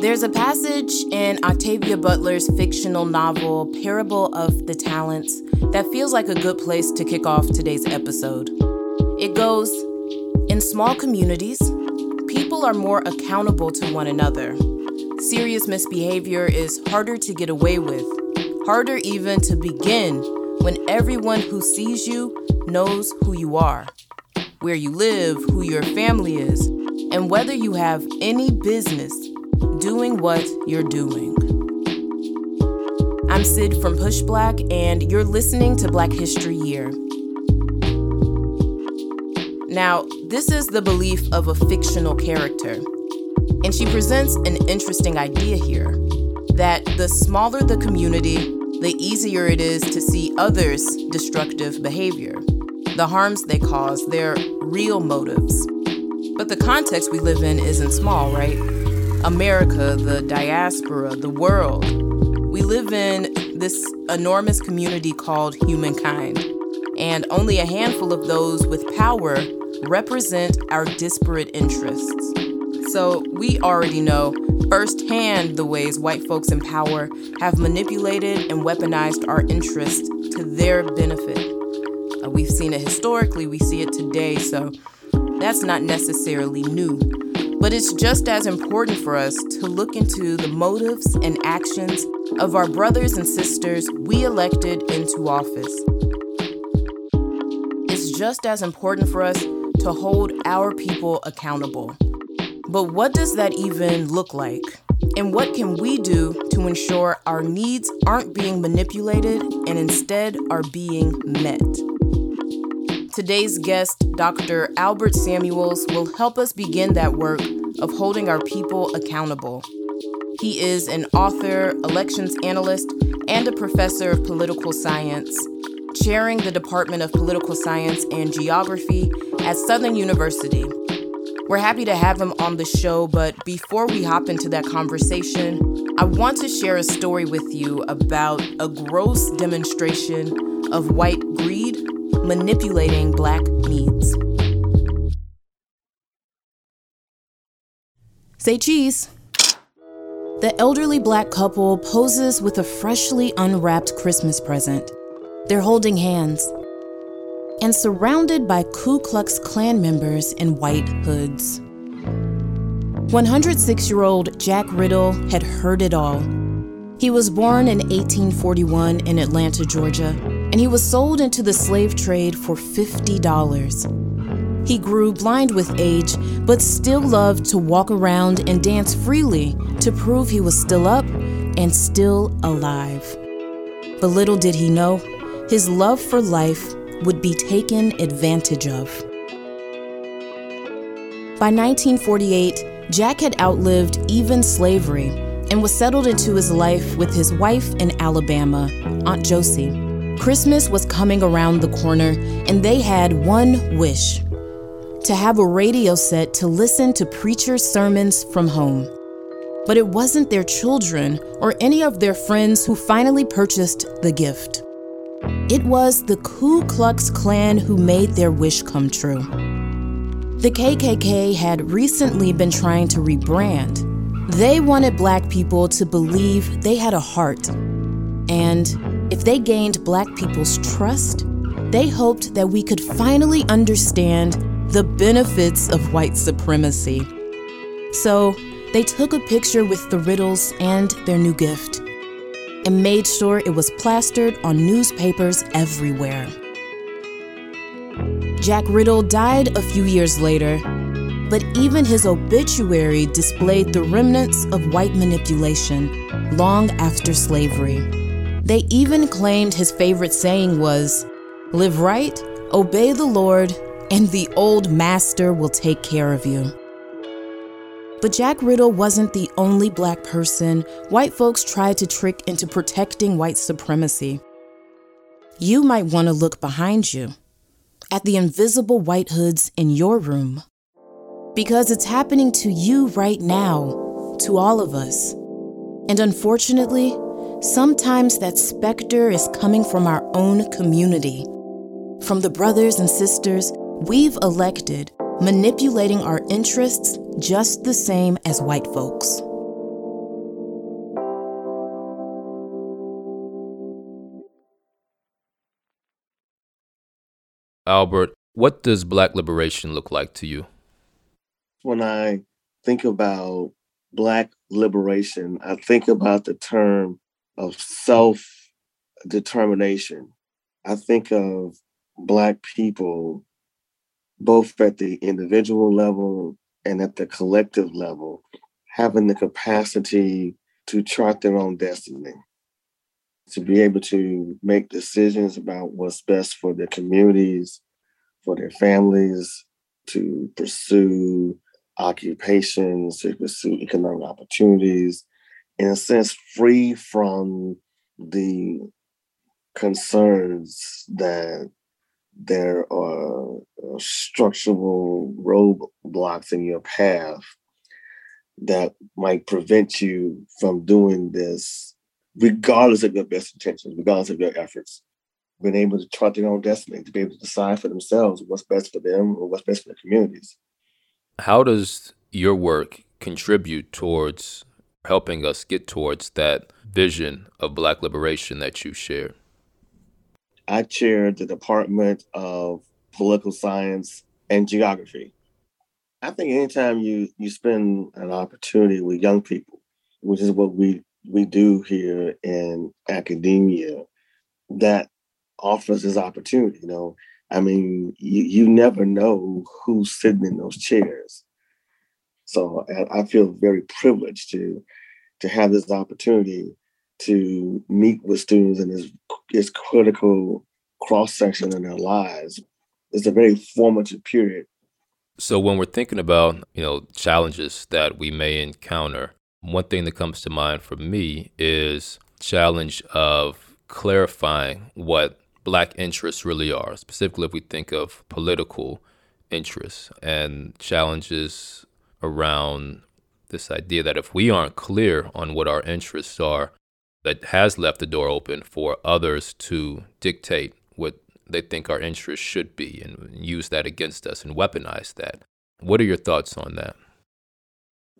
There's a passage in Octavia Butler's fictional novel, Parable of the Talents, that feels like a good place to kick off today's episode. It goes In small communities, people are more accountable to one another. Serious misbehavior is harder to get away with, harder even to begin when everyone who sees you knows who you are, where you live, who your family is, and whether you have any business doing what you're doing. I'm Sid from Push Black, and you're listening to Black History Year. Now, this is the belief of a fictional character, and she presents an interesting idea here that the smaller the community, the easier it is to see others' destructive behavior, the harms they cause, their real motives. But the context we live in isn't small, right? America, the diaspora, the world. We live in this enormous community called humankind, and only a handful of those with power represent our disparate interests. So we already know firsthand the ways white folks in power have manipulated and weaponized our interests to their benefit. Uh, we've seen it historically, we see it today, so that's not necessarily new. But it's just as important for us to look into the motives and actions of our brothers and sisters we elected into office. It's just as important for us to hold our people accountable. But what does that even look like? And what can we do to ensure our needs aren't being manipulated and instead are being met? Today's guest, Dr. Albert Samuels, will help us begin that work of holding our people accountable. He is an author, elections analyst, and a professor of political science, chairing the Department of Political Science and Geography at Southern University. We're happy to have him on the show, but before we hop into that conversation, I want to share a story with you about a gross demonstration of white greed manipulating black needs. Say cheese. The elderly black couple poses with a freshly unwrapped Christmas present. They're holding hands and surrounded by Ku Klux Klan members in white hoods. 106 year old Jack Riddle had heard it all. He was born in 1841 in Atlanta, Georgia, and he was sold into the slave trade for $50. He grew blind with age, but still loved to walk around and dance freely to prove he was still up and still alive. But little did he know, his love for life would be taken advantage of. By 1948, Jack had outlived even slavery and was settled into his life with his wife in Alabama, Aunt Josie. Christmas was coming around the corner, and they had one wish to have a radio set to listen to preachers' sermons from home. But it wasn't their children or any of their friends who finally purchased the gift. It was the Ku Klux Klan who made their wish come true. The KKK had recently been trying to rebrand. They wanted black people to believe they had a heart. And if they gained black people's trust, they hoped that we could finally understand the benefits of white supremacy. So they took a picture with the Riddles and their new gift and made sure it was plastered on newspapers everywhere. Jack Riddle died a few years later, but even his obituary displayed the remnants of white manipulation long after slavery. They even claimed his favorite saying was, Live right, obey the Lord, and the old master will take care of you. But Jack Riddle wasn't the only black person white folks tried to trick into protecting white supremacy. You might want to look behind you at the invisible white hoods in your room. Because it's happening to you right now, to all of us. And unfortunately, Sometimes that specter is coming from our own community. from the brothers and sisters we've elected manipulating our interests just the same as white folks. Albert, what does black liberation look like to you? When I think about black liberation, I think about the term of self determination. I think of black people both at the individual level and at the collective level having the capacity to chart their own destiny to be able to make decisions about what's best for their communities for their families to pursue occupations to pursue economic opportunities in a sense free from the concerns that there are uh, structural roadblocks in your path that might prevent you from doing this, regardless of your best intentions, regardless of your efforts. Being able to chart their own destiny, to be able to decide for themselves what's best for them or what's best for their communities. How does your work contribute towards helping us get towards that vision of Black liberation that you share? I chair the Department of Political Science and Geography. I think anytime you you spend an opportunity with young people, which is what we we do here in academia, that offers this opportunity. You know, I mean, you, you never know who's sitting in those chairs. So I, I feel very privileged to to have this opportunity to meet with students in this, this critical cross section in their lives. It's a very formative period. So when we're thinking about, you know, challenges that we may encounter, one thing that comes to mind for me is challenge of clarifying what black interests really are, specifically if we think of political interests and challenges around this idea that if we aren't clear on what our interests are, that has left the door open for others to dictate what they think our interests should be and use that against us and weaponize that. What are your thoughts on that?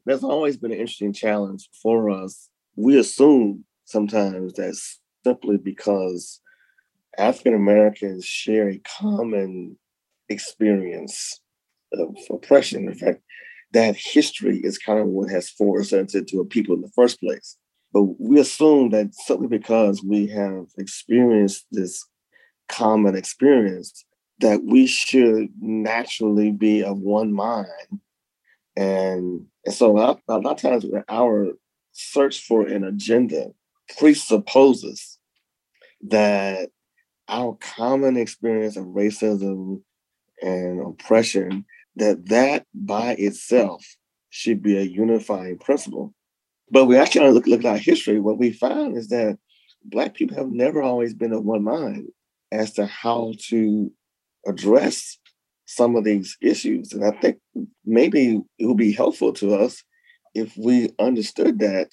That's always been an interesting challenge for us. We assume sometimes that simply because African Americans share a common experience of oppression. In fact, that history is kind of what has forced us into a people in the first place. But we assume that simply because we have experienced this common experience, that we should naturally be of one mind. And, and so a lot, of times our search for an agenda presupposes that our common experience of racism and oppression that that by itself should be a unifying principle. But we actually look, look at our history. What we find is that Black people have never always been of one mind as to how to address some of these issues. And I think maybe it would be helpful to us if we understood that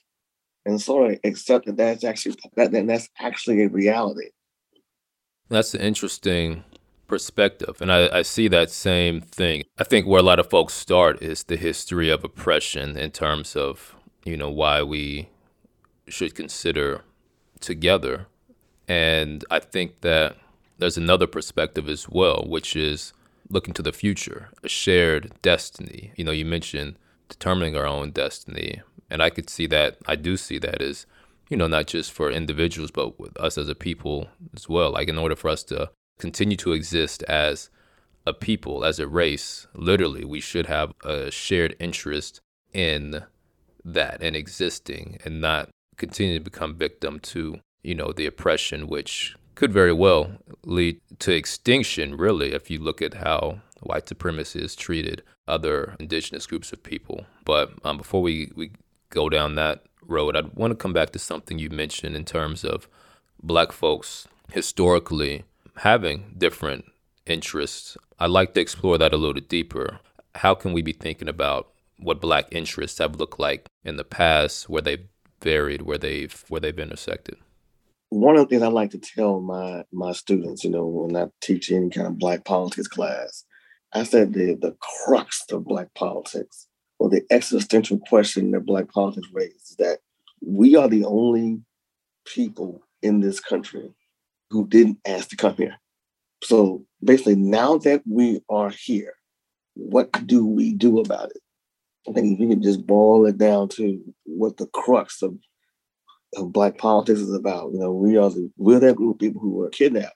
and sort of accept that that's actually that, that that's actually a reality. That's an interesting perspective. And I, I see that same thing. I think where a lot of folks start is the history of oppression in terms of, you know, why we should consider together. And I think that there's another perspective as well, which is looking to the future, a shared destiny. You know, you mentioned determining our own destiny. And I could see that, I do see that as, you know, not just for individuals, but with us as a people as well. Like, in order for us to continue to exist as a people, as a race, literally, we should have a shared interest in that and existing and not continue to become victim to, you know, the oppression which could very well lead to extinction, really, if you look at how white supremacy has treated other indigenous groups of people. But um, before we, we go down that road, I'd want to come back to something you mentioned in terms of black folks historically having different interests. I'd like to explore that a little deeper. How can we be thinking about what black interests have looked like in the past, where they've varied, where they've where they've intersected? one of the things I like to tell my my students, you know, when I teach any kind of black politics class, I said the the crux of black politics or the existential question that black politics raises is that we are the only people in this country who didn't ask to come here. So basically, now that we are here, what do we do about it? I think you can just boil it down to what the crux of, of black politics is about, you know, we are the we're that group of people who were kidnapped.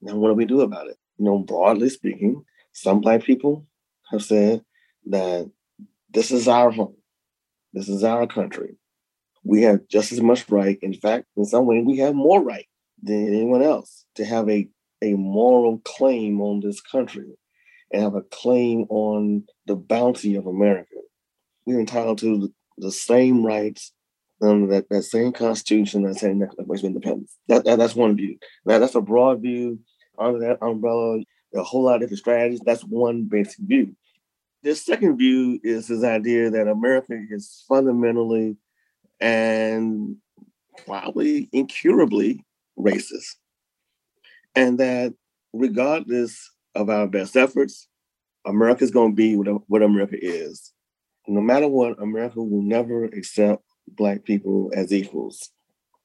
Now, what do we do about it? You know, broadly speaking, some black people have said that this is our home, this is our country. We have just as much right. In fact, in some way, we have more right than anyone else to have a, a moral claim on this country and have a claim on the bounty of America. We're entitled to the same rights um, that, that same constitution, that same Declaration of Independence. That, that, that's one view. Now, that's a broad view. Under that umbrella, a whole lot of different strategies. That's one basic view. This second view is this idea that America is fundamentally and probably incurably racist. And that regardless of our best efforts, America is going to be what, America is. No matter what, America will never accept Black people as equals.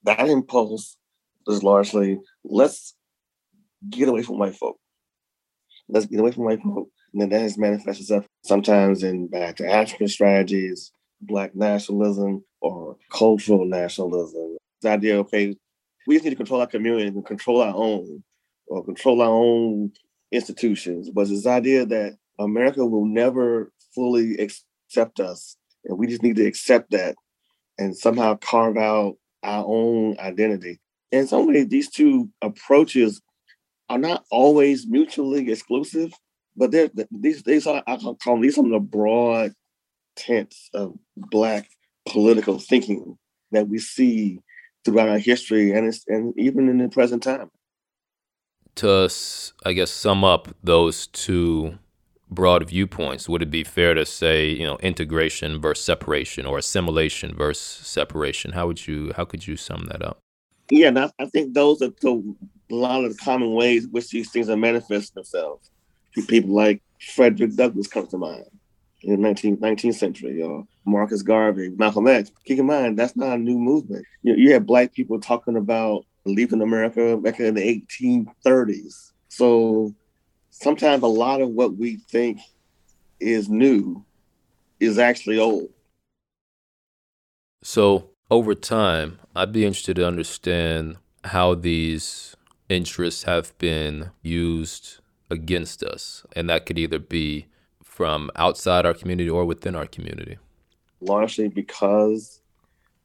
That impulse is largely let's get away from white folk. Let's get away from white folk. And then that has manifested itself sometimes in back to African strategies, Black nationalism, or cultural nationalism. The idea, okay, we just need to control our community and control our own, or control our own institutions. But this idea that America will never fully accept us, and we just need to accept that and somehow carve out our own identity. In some ways, these two approaches are not always mutually exclusive, but they're, these these are I call these some of the broad tents of black political thinking that we see throughout our history and and even in the present time. To us, I guess sum up those two broad viewpoints, would it be fair to say, you know, integration versus separation or assimilation versus separation? How would you how could you sum that up? Yeah, and I, I think those are the, a lot of the common ways which these things are manifest themselves. People like Frederick Douglass comes to mind in the 19th, 19th century, or Marcus Garvey, Malcolm X. Keep in mind, that's not a new movement. You, you have black people talking about leaving America back in the 1830s. So sometimes a lot of what we think is new is actually old. So over time, I'd be interested to understand how these interests have been used against us. And that could either be from outside our community or within our community. Largely because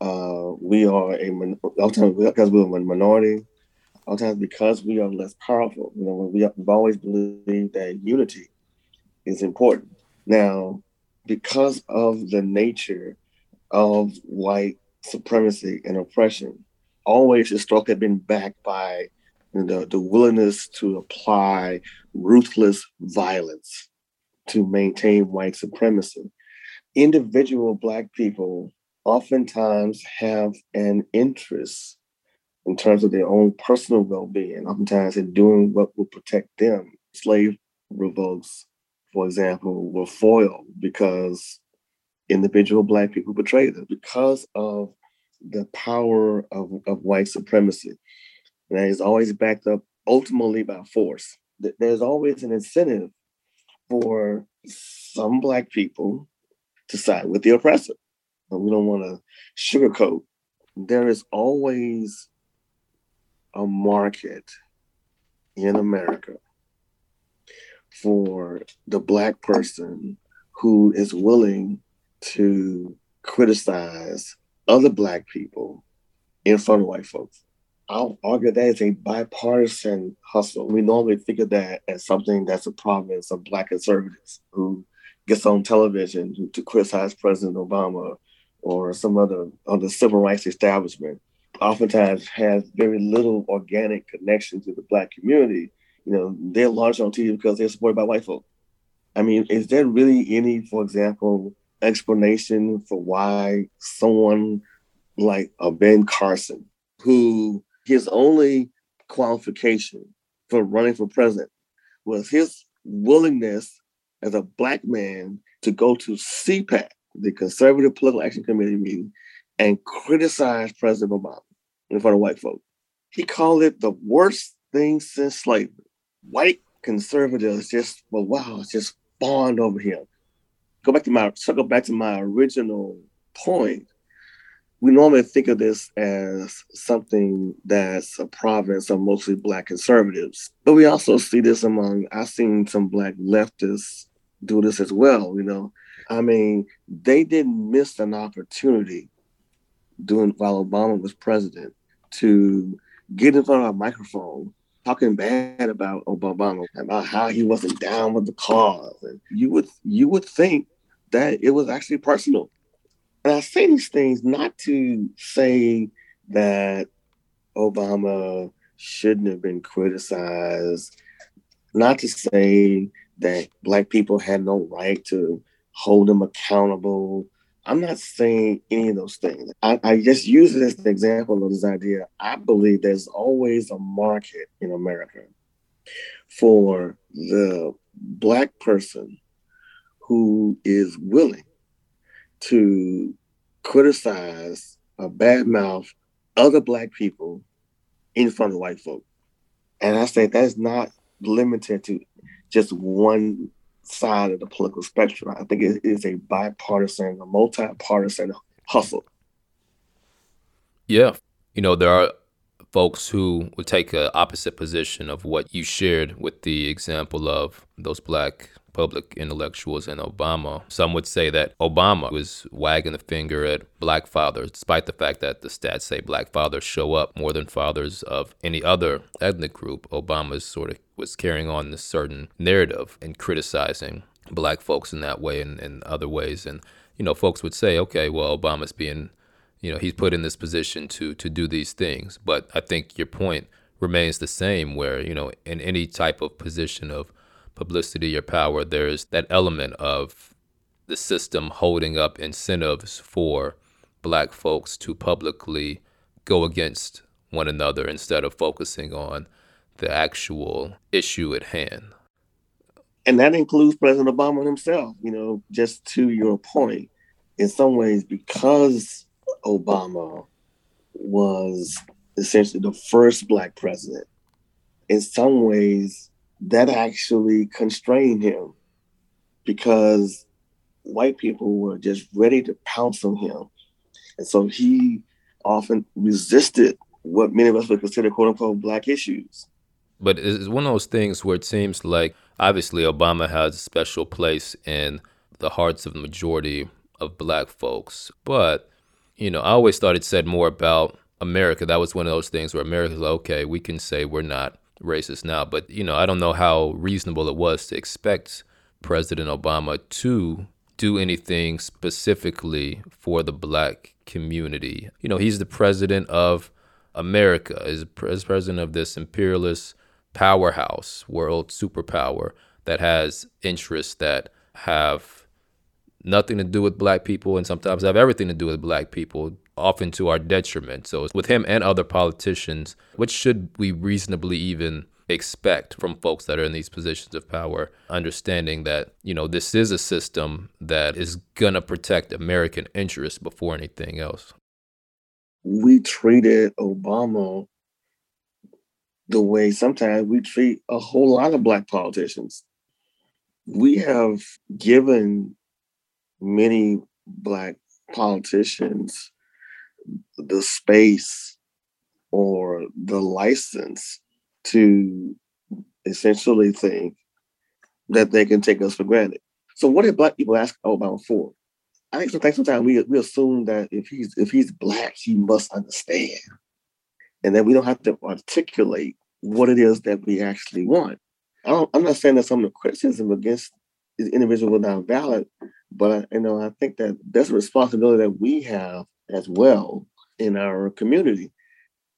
uh, we are a because we're a minority, oftentimes because we are less powerful. You know, we, we've always believed that unity is important. Now, because of the nature of white supremacy and oppression, always historically been backed by the, the willingness to apply ruthless violence to maintain white supremacy. Individual Black people oftentimes have an interest in terms of their own personal well being, oftentimes in doing what will protect them. Slave revolts, for example, were foiled because individual Black people betrayed them because of the power of, of white supremacy. And that is always backed up ultimately by force. There's always an incentive for some Black people to side with the oppressor. And we don't want to sugarcoat. There is always a market in America for the Black person who is willing to criticize other Black people in front of white folks. I'll argue that is a bipartisan hustle. We normally think of that as something that's a province of Black conservatives who gets on television to, to criticize President Obama or some other of the civil rights establishment oftentimes has very little organic connection to the black community. You know, they're launched on TV because they're supported by white folk. I mean, is there really any, for example, explanation for why someone like a Ben Carson, who His only qualification for running for president was his willingness as a black man to go to CPAC, the Conservative Political Action Committee meeting, and criticized President Obama in front of white folk. He called it the worst thing since slavery. White conservatives just, well, wow, just fawned over him. Go back to my circle back to my original point. We normally think of this as something that's a province of mostly black conservatives, but we also see this among. I've seen some black leftists do this as well. You know, I mean, they didn't miss an opportunity doing while Obama was president to get in front of a microphone talking bad about Obama, about how he wasn't down with the cause. And you would you would think that it was actually personal. And I say these things not to say that Obama shouldn't have been criticized, not to say that black people had no right to hold them accountable. I'm not saying any of those things. I, I, just use it as an example of this idea. I believe there's always a market in America for the Black person who is willing to criticize a badmouth other Black people in front of white folk. And I say that's not limited to just one side of the political spectrum. I think it is a bipartisan, a multi-partisan hustle. Yeah. You know, there are folks who would take an opposite position of what you shared with the example of those black public intellectuals and Obama. Some would say that Obama was wagging the finger at black fathers, despite the fact that the stats say black fathers show up more than fathers of any other ethnic group. Obama sort of was carrying on this certain narrative and criticizing black folks in that way and in other ways. And, you know, folks would say, okay, well, Obama's being, you know, he's put in this position to to do these things. But I think your point remains the same where, you know, in any type of position of publicity or power, there's that element of the system holding up incentives for black folks to publicly go against one another instead of focusing on the actual issue at hand. And that includes President Obama himself, you know, just to your point, in some ways, because Obama was essentially the first black president, in some ways, that actually constrained him because white people were just ready to pounce on him. And so he often resisted what many of us would consider quote unquote black issues. But it's one of those things where it seems like obviously Obama has a special place in the hearts of the majority of black folks. But, you know, I always thought it said more about America. That was one of those things where America's like, okay, we can say we're not racist now. But, you know, I don't know how reasonable it was to expect President Obama to do anything specifically for the black community. You know, he's the president of America, is president of this imperialist powerhouse, world superpower that has interests that have nothing to do with black people and sometimes have everything to do with black people, often to our detriment. So, with him and other politicians, what should we reasonably even expect from folks that are in these positions of power, understanding that, you know, this is a system that is going to protect American interests before anything else? We treated Obama the way sometimes we treat a whole lot of Black politicians. We have given many Black politicians the space or the license to essentially think that they can take us for granted. So what did black people ask Obama for? I think sometimes, sometimes we, we assume that if he's if he's black, he must understand. And then we don't have to articulate what it is that we actually want. I am not saying that some of the criticism against the individual was not valid, but you know, I think that that's a responsibility that we have as well in our community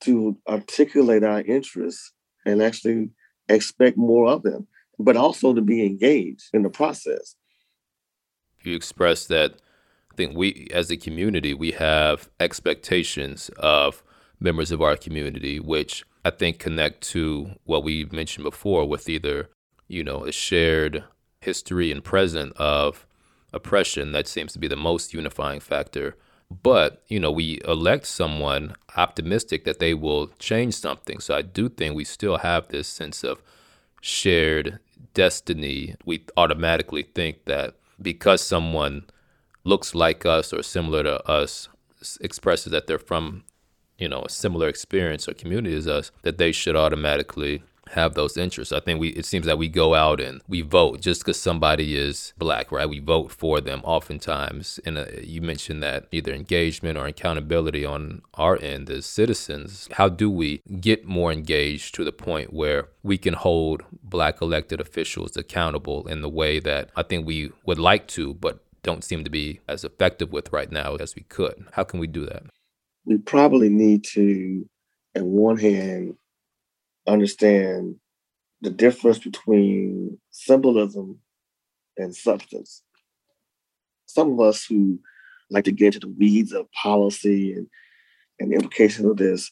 to articulate our interests and actually expect more of them, but also to be engaged in the process. You expressed that I think we, as a community, we have expectations of members of our community, which I think connect to what we mentioned before with either, you know, a shared history and present of oppression that seems to be the most unifying factor. But, you know, we elect someone optimistic that they will change something. So I do think we still have this sense of shared destiny. We automatically think that because someone looks like us or similar to us, expresses that they're from you know a similar experience or community as us that they should automatically have those interests. I think we it seems that we go out and we vote just because somebody is black, right? We vote for them oftentimes. And uh, you mentioned that either engagement or accountability on our end as citizens. How do we get more engaged to the point where we can hold black elected officials accountable in the way that I think we would like to, but don't seem to be as effective with right now as we could? How can we do that? we probably need to, on one hand, understand the difference between symbolism and substance. Some of us who like to get into the weeds of policy and, and the implications of this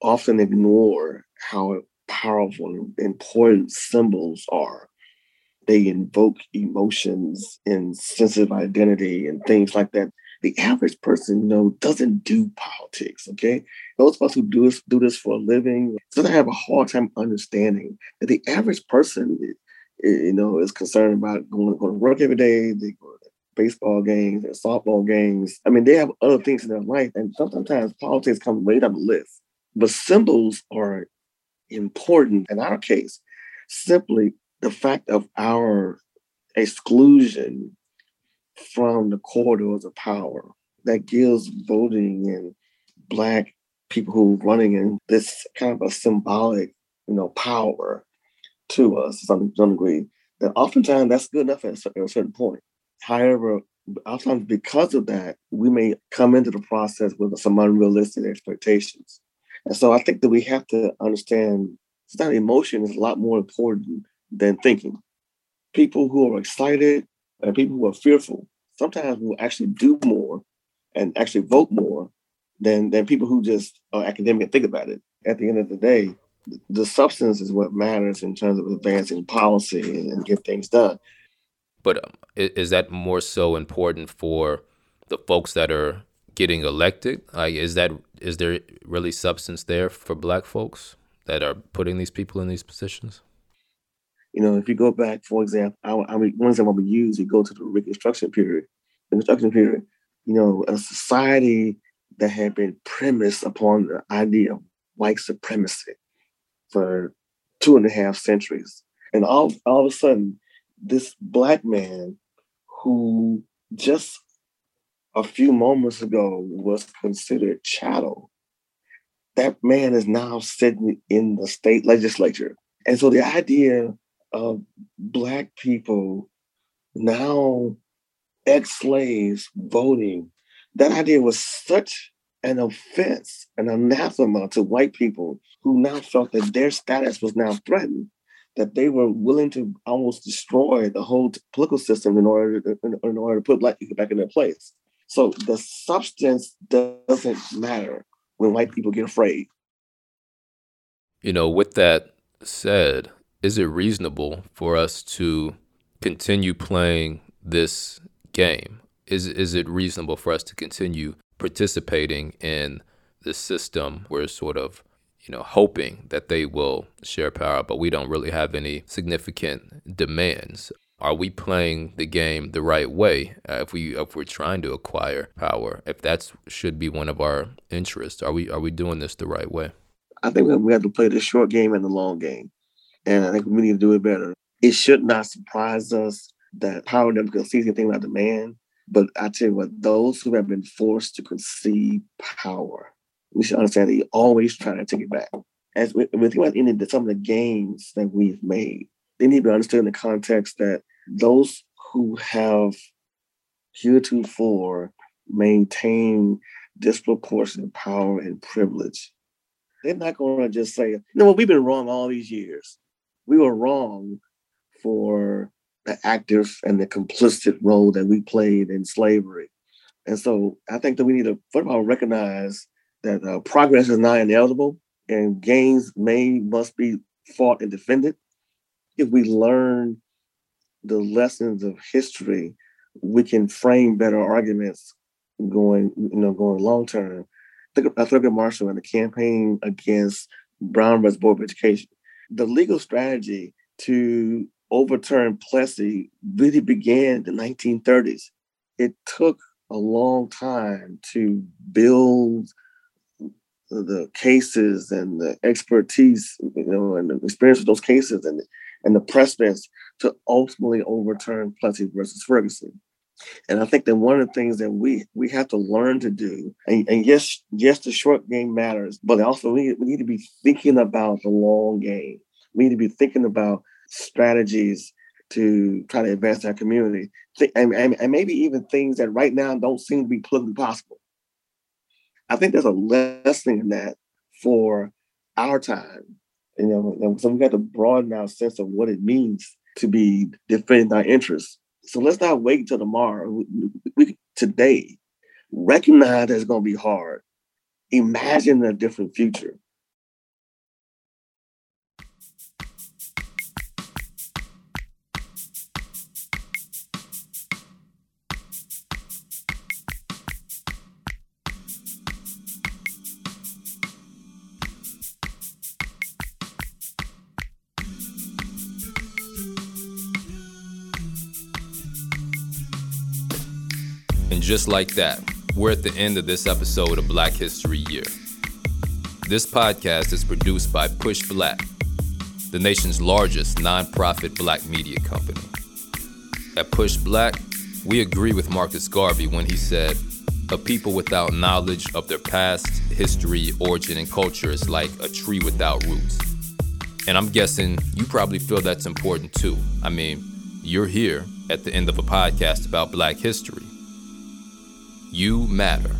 often ignore how powerful and important symbols are. They invoke emotions and sensitive identity and things like that the average person, you know, doesn't do politics. Okay, those of us who do this do this for a living, so they have a hard time understanding that the average person, you know, is concerned about going, going to work every day. They go to baseball games and softball games. I mean, they have other things in their life, and sometimes politics comes right on the list. But symbols are important in our case. Simply the fact of our exclusion from the corridors of power that gives voting and black people who are running in this kind of a symbolic, you know, power to us to some, some degree. That oftentimes that's good enough at a certain point. However, oftentimes because of that, we may come into the process with some unrealistic expectations. And so I think that we have to understand that emotion is a lot more important than thinking. People who are excited and people who are fearful sometimes will actually do more and actually vote more than than people who just are academic and think about it. At the end of the day, the substance is what matters in terms of advancing policy and, get things done. But um, is that more so important for the folks that are getting elected? Like, is that is there really substance there for Black folks that are putting these people in these positions? You know, if you go back, for example, I, I mean, one example we use, you go to the Reconstruction period. The Reconstruction period, you know, a society that had been premised upon the idea of white supremacy for two and a half centuries. And all, all of a sudden, this black man who just a few moments ago was considered chattel, that man is now sitting in the state legislature. And so the idea of Black people now ex slaves voting, that idea was such an offense, an anathema to white people who now felt that their status was now threatened, that they were willing to almost destroy the whole political system in order to, in order to put black people back in their place. So the substance doesn't matter when white people get afraid. You know, with that said, is it reasonable for us to continue playing this game? Is is it reasonable for us to continue participating in this system? We're sort of, you know, hoping that they will share power, but we don't really have any significant demands. Are we playing the game the right way? Uh, if we if we're trying to acquire power, if that should be one of our interests, are we are we doing this the right way? I think we have to play the short game and the long game. And I think we need to do it better. It should not surprise us that power never conceives anything like demand. But I tell you what, those who have been forced to concede power, we should understand that you always try to take it back. As we, we think about any of some of the gains that we've made, they need to understand the context that those who have heretofore maintained disproportionate power and privilege, they're not going to just say, you know, we've been wrong all these years we were wrong for the active and the complicit role that we played in slavery. And so I think that we need to, first of all, recognize that uh, progress is not inevitable and gains may must be fought and defended. If we learn the lessons of history, we can frame better arguments going, you know, going long term. I Think of Thurgood Marshall and the campaign against Brown vs. Board of Education. The legal strategy to overturn Plessy really began in the 1930s. It took a long time to build the cases and the expertise, you know, and the experience of those cases and and the precedents to ultimately overturn Plessy versus Ferguson. And I think that one of the things that we we have to learn to do, and, and yes, yes, the short game matters, but also we, we need to be thinking about the long game. We need to be thinking about strategies to try to advance our community, and, and, and maybe even things that right now don't seem to be politically possible. I think there's a lesson in that for our time. You know, so we got to broaden our sense of what it means to be defending our interests. So let's not wait until tomorrow. We, we today recognize that it's going to be hard. Imagine a different future. Just like that, we're at the end of this episode of Black History Year. This podcast is produced by Push Black, the nation's largest nonprofit black media company. At Push Black, we agree with Marcus Garvey when he said, A people without knowledge of their past, history, origin, and culture is like a tree without roots. And I'm guessing you probably feel that's important too. I mean, you're here at the end of a podcast about black history. You matter.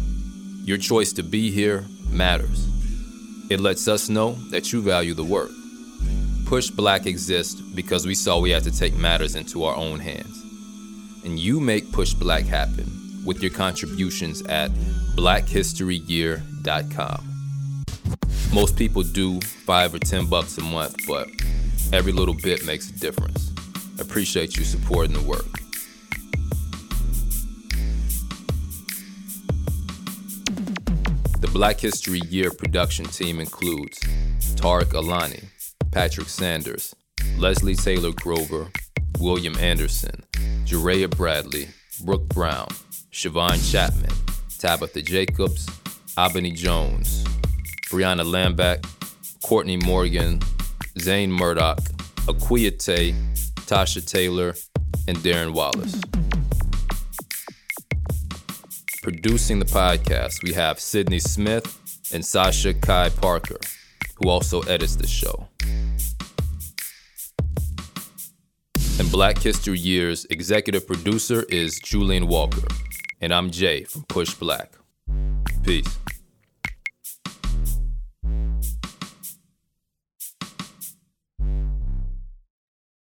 Your choice to be here matters. It lets us know that you value the work. Push Black exists because we saw we had to take matters into our own hands. And you make Push Black happen with your contributions at blackhistoryyear.com. Most people do five or ten bucks a month, but every little bit makes a difference. Appreciate you supporting the work. Black History Year production team includes Tareq Alani, Patrick Sanders, Leslie Taylor Grover, William Anderson, Jareyah Bradley, Brooke Brown, Shiavon Chapman, Tabitha Jacobs, Abeni Jones, Briona Lamback, Courtney Morgan, Zain Murdock, Aquiate, Tasha Taylor, and Darren Wallace. Producing the podcast, we have Cydney Smith and Sasha Kai Parker, who also edits the show. And Black History Year's executive producer is Julian Walker, and I'm Jay from Push Black. Peace.